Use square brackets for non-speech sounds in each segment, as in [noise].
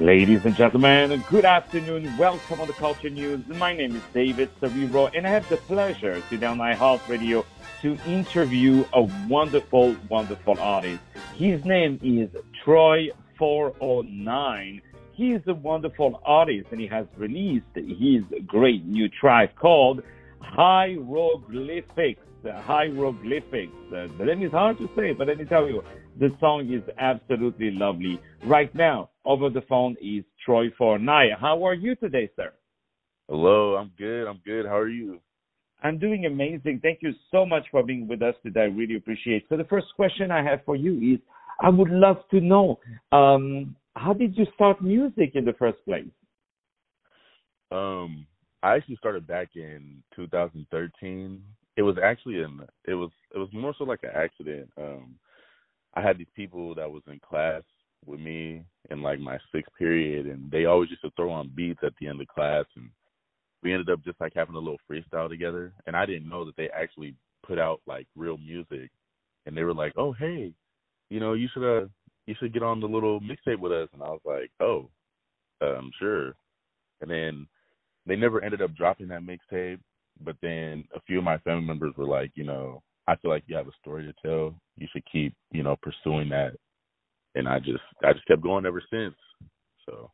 Ladies and gentlemen, good afternoon. Welcome on the Culture News. My name is David Serero, and I have the pleasure today on iHeart Radio to interview a wonderful, wonderful artist. His name is Troy 409. He is a wonderful artist, and he has released his great new track called Hieroglyphics. Hieroglyphics. Uh, name is hard to say, but let me tell you, the song is absolutely lovely. Right now, over the phone is Troy 409. How are you today, sir? Hello, I'm good. I'm good. How are you? I'm doing amazing. Thank you so much for being with us today. I really appreciate. It. So the first question I have for you is, I would love to know, um, how did you start music in the first place? Um, I actually started back in 2013. It was actually an it was it was more so like an accident. Um, I had these people that was in class with me in like my sixth period, and they always used to throw on beats at the end of class, and we ended up just like having a little freestyle together. And I didn't know that they actually put out like real music, and they were like, "Oh, hey, you know, you should uh, you should get on the little mixtape with us." And I was like, "Oh, um, sure." And then they never ended up dropping that mixtape, but then a few of my family members were like, you know, I feel like you have a story to tell. You should keep, you know, pursuing that. And I just I just kept going ever since. So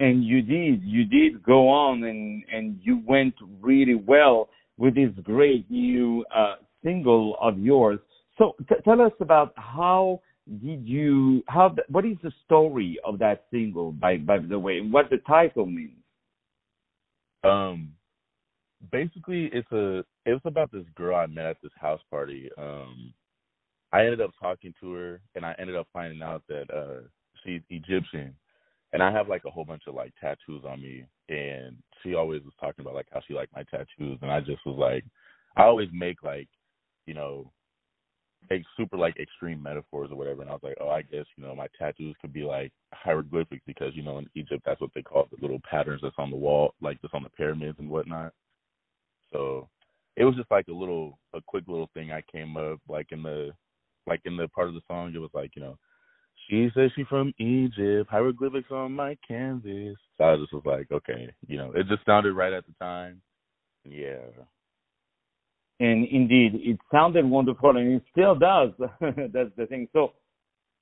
and you did you did go on and and you went really well with this great new uh, single of yours so t- tell us about how did you how what is the story of that single by by the way and what the title means um basically it's a it was about this girl I met at this house party. Um I ended up talking to her and I ended up finding out that uh she's Egyptian. And I have like a whole bunch of like tattoos on me. And she always was talking about like how she liked my tattoos. And I just was like I always make like, you know, like super like extreme metaphors or whatever. And I was like, Oh, I guess, you know, my tattoos could be like hieroglyphics because, you know, in Egypt that's what they call the little patterns that's on the wall, like just on the pyramids and whatnot. So it was just like a little a quick little thing I came up like in the like in the part of the song it was like, you know, she says she's from Egypt, hieroglyphics on my canvas. So I just was like, okay, you know, it just sounded right at the time. Yeah. And indeed, it sounded wonderful, and it still does. [laughs] That's the thing. So,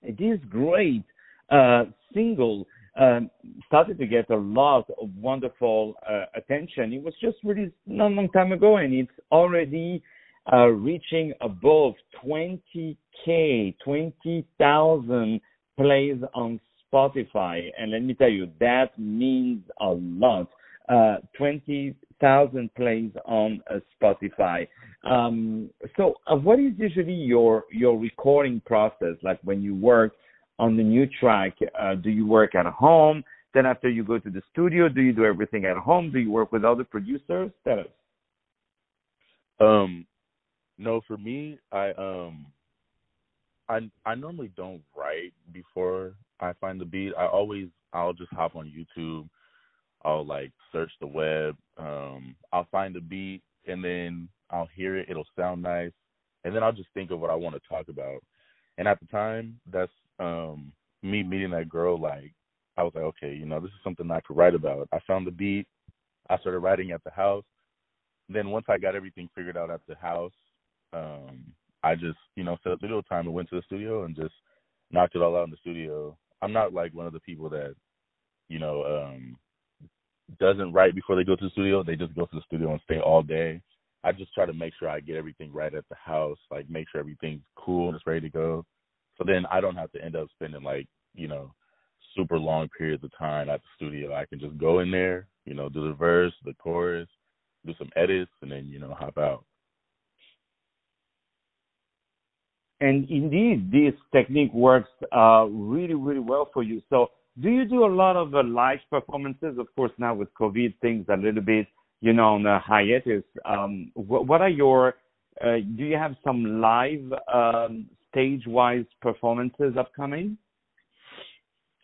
this great uh, single um, started to get a lot of wonderful uh, attention. It was just released not long time ago, and it's already uh, reaching above 20k, 20,000 plays on Spotify. And let me tell you, that means a lot. Uh, 20,000 plays on uh, Spotify. Um, so, uh, what is usually your your recording process like when you work? on the new track, uh, do you work at home? Then after you go to the studio, do you do everything at home? Do you work with other producers? Tell us. Um, no, for me, I um, I I normally don't write before I find the beat. I always I'll just hop on YouTube. I'll like search the web. Um, I'll find the beat and then I'll hear it. It'll sound nice, and then I'll just think of what I want to talk about. And at the time, that's um me meeting that girl, like I was like, okay, you know, this is something I could write about. I found the beat. I started writing at the house. Then once I got everything figured out at the house, um, I just, you know, set up studio time and went to the studio and just knocked it all out in the studio. I'm not like one of the people that, you know, um doesn't write before they go to the studio. They just go to the studio and stay all day. I just try to make sure I get everything right at the house, like make sure everything's cool and it's ready to go. So then I don't have to end up spending like, you know, super long periods of time at the studio. I can just go in there, you know, do the verse, the chorus, do some edits, and then, you know, hop out. And indeed, this technique works uh, really, really well for you. So, do you do a lot of uh, live performances? Of course, now with COVID, things a little bit, you know, on a hiatus. Um, what, what, are your? Uh, do you have some live um, stage-wise performances upcoming?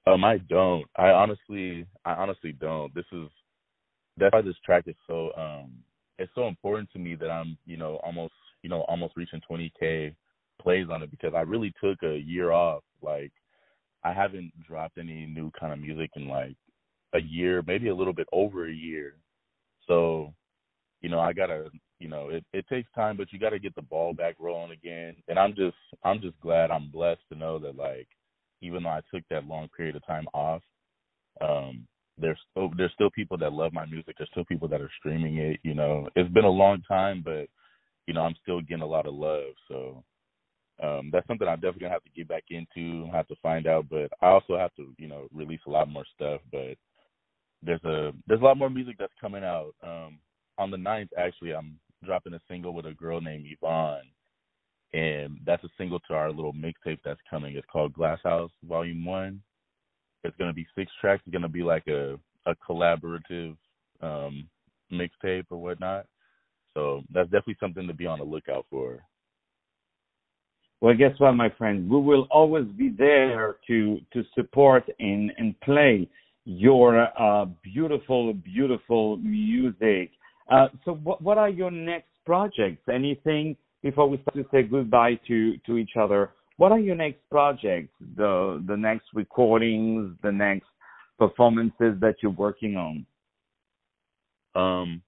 Um, I don't. I honestly, I honestly don't. This is that's why this track is so um, it's so important to me that I'm, you know, almost, you know, almost reaching 20k plays on it because I really took a year off. Like, I haven't dropped any new kind of music in like a year, maybe a little bit over a year. So, you know, I gotta, you know, it, it takes time, but you gotta get the ball back rolling again. And I'm just, I'm just glad I'm blessed to know that like, even though I took that long period of time off, um, there's there's still people that love my music. There's still people that are streaming it. You know, it's been a long time, but you know, I'm still getting a lot of love. So um, that's something I'm definitely gonna have to get back into. Have to find out, but I also have to, you know, release a lot more stuff. But there's a there's a lot more music that's coming out. Um, on the ninth, actually, I'm dropping a single with a girl named Yvonne, and that's a single to our little mixtape that's coming. It's called Glass House Volume One. It's gonna be six tracks. It's gonna be like a a collaborative um, mixtape or whatnot. So that's definitely something to be on the lookout for. Well, guess what, my friend? We will always be there to to support and and play your uh, beautiful, beautiful music. Uh, so, what what are your next projects? Anything before we start to say goodbye to to each other? What are your next projects? The the next recordings, the next performances that you're working on? Um,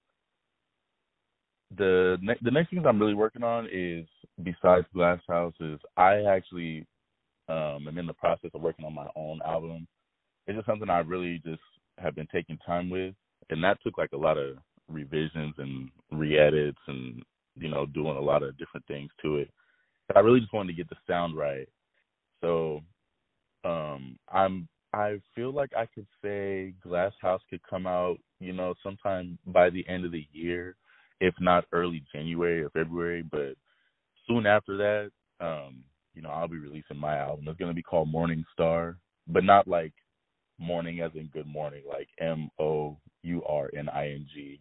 the ne- the next things I'm really working on is besides Glass Houses. I actually um, am in the process of working on my own album. It's just something I really just have been taking time with, and that took like a lot of revisions and re-edits and you know doing a lot of different things to it. But I really just wanted to get the sound right. So um, I'm I feel like I could say Glass House could come out, you know, sometime by the end of the year if not early January or February. But soon after that, um, you know, I'll be releasing my album. It's gonna be called Morning Star, but not like morning as in good morning, like M O U R N I N G.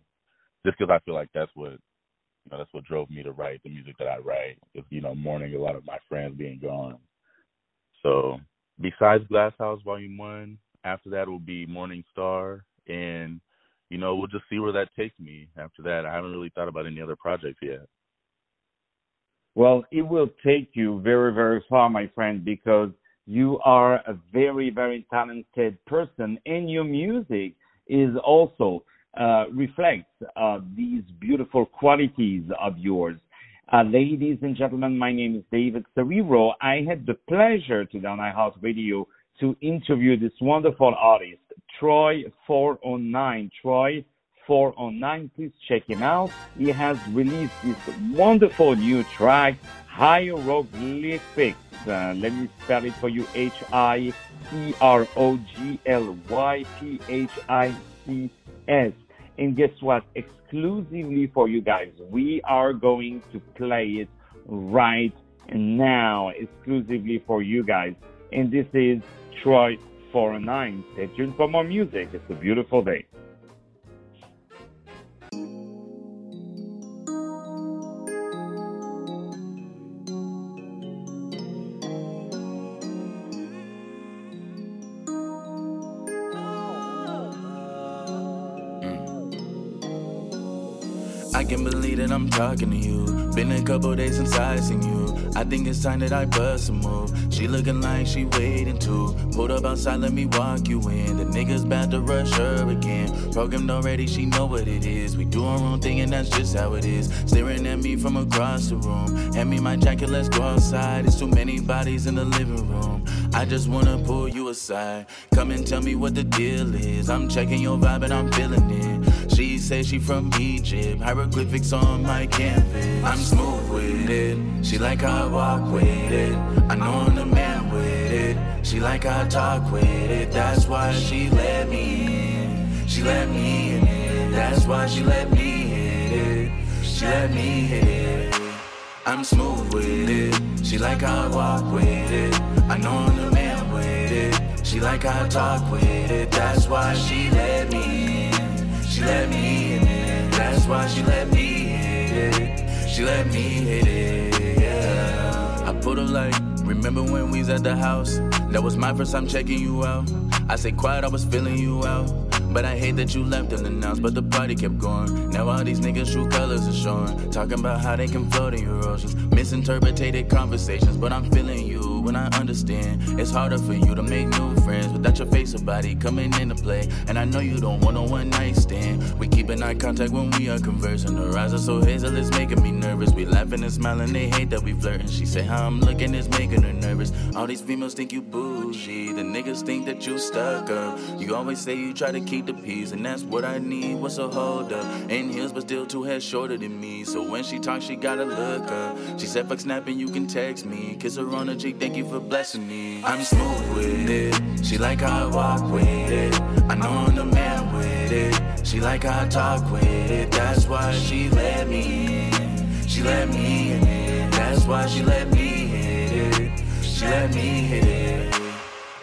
Just because I feel like that's what you know, that's what drove me to write the music that I write. Is you know, mourning a lot of my friends being gone. So besides Glass House Volume One, after that will be Morning Star, and you know, we'll just see where that takes me after that. I haven't really thought about any other projects yet. Well, it will take you very, very far, my friend, because you are a very, very talented person, and your music is also uh, reflects uh, these beautiful qualities of yours. Uh, ladies and gentlemen, my name is David Serero. I had the pleasure today on iHeart Radio to interview this wonderful artist, Troy 409. Troy 409, please check him out. He has released this wonderful new track, Hieroglyphics. Uh, let me spell it for you H I C R O G L Y P H I C S. And guess what? Exclusively for you guys, we are going to play it right now, exclusively for you guys. And this is Troy 409. Stay tuned for more music. It's a beautiful day. I can believe that I'm talking to you. Been a couple days since I seen you. I think it's time that I bust a move. She looking like she waiting to. Pulled up outside, let me walk you in. The niggas bout to rush her again. Programmed already, she know what it is. We do our own thing and that's just how it is. Staring at me from across the room. Hand me my jacket, let's go outside. It's too many bodies in the living room. I just wanna pull you aside. Come and tell me what the deal is. I'm checking your vibe and I'm feeling it. She say she from Egypt, hieroglyphics on my canvas. I'm smooth with it, she like I walk with it. I know I'm the man with it, she like I talk with it. That's why she let me in, she let me in. That's why she let me hit it, she let me hit it. I'm smooth with it, she like I walk with it. I know the man with it, she like how I talk with it. That's why she let me in. She let me in it. That's why she let me hit it. She let me hit it. Yeah. I put her like, remember when we was at the house? That was my first time checking you out. I say quiet, I was feeling you out. But I hate that you left unannounced, but the party kept going. Now all these niggas' true colors are showing. Talking about how they can float in your oceans. Misinterpreted conversations, but I'm feeling you when I understand. It's harder for you to make new friends without your face or body coming into play. And I know you don't want a one night stand. We keep an eye contact when we are conversing. Her eyes are so hazel, it's making me nervous. We laughing and smiling, they hate that we flirting. She say how I'm looking is making her nervous. All these females think you bougie, the niggas think that you stuck up. You always say you try to keep the peace, and that's what I need. What's a hold up? In heels, but still two heads shorter than me. So when she talks, she gotta look up. She said, fuck snapping, you can text me. Kiss her on the cheek, thank you for blessing me. I'm smooth with it. She like I walk with it. I know I'm the man with it. She like I talk with it. That's why she let me in. She let me in. That's why she let me hit it. She let me hit it.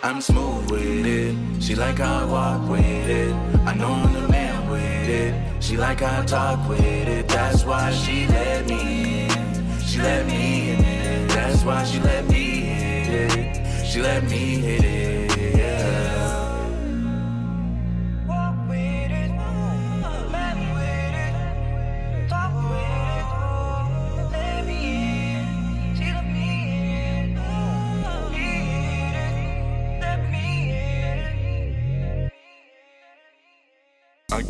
I'm smooth with it. She like I walk with it. I know I'm the man with it. She like I talk with it. That's why she let me in. She let me in. That's why she let me hit it. She let me hit it.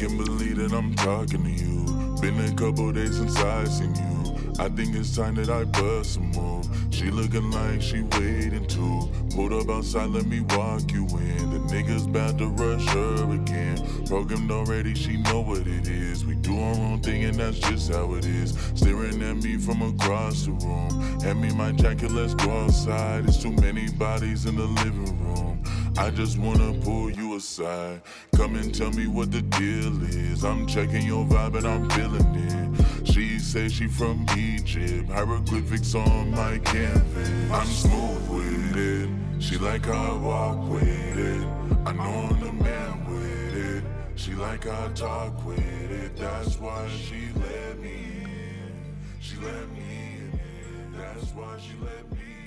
I can't believe that I'm talking to you. Been a couple days since I seen you. I think it's time that I bust a move. She looking like she waiting to. Pulled up outside, let me walk you in. The niggas bout to rush her again. Programmed already, she know what it is. We do our own thing and that's just how it is. Staring at me from across the room. Hand me my jacket, let's go outside. It's too many bodies in the living room. I just wanna pull you aside. Come and tell me what the deal is. I'm checking your vibe and I'm feeling it. She say she from Egypt, hieroglyphics on my canvas. I'm smooth with it. She like I walk with it. I know I'm the man with it. She like I talk with it. That's why she let me in. She let me in. That's why she let me in.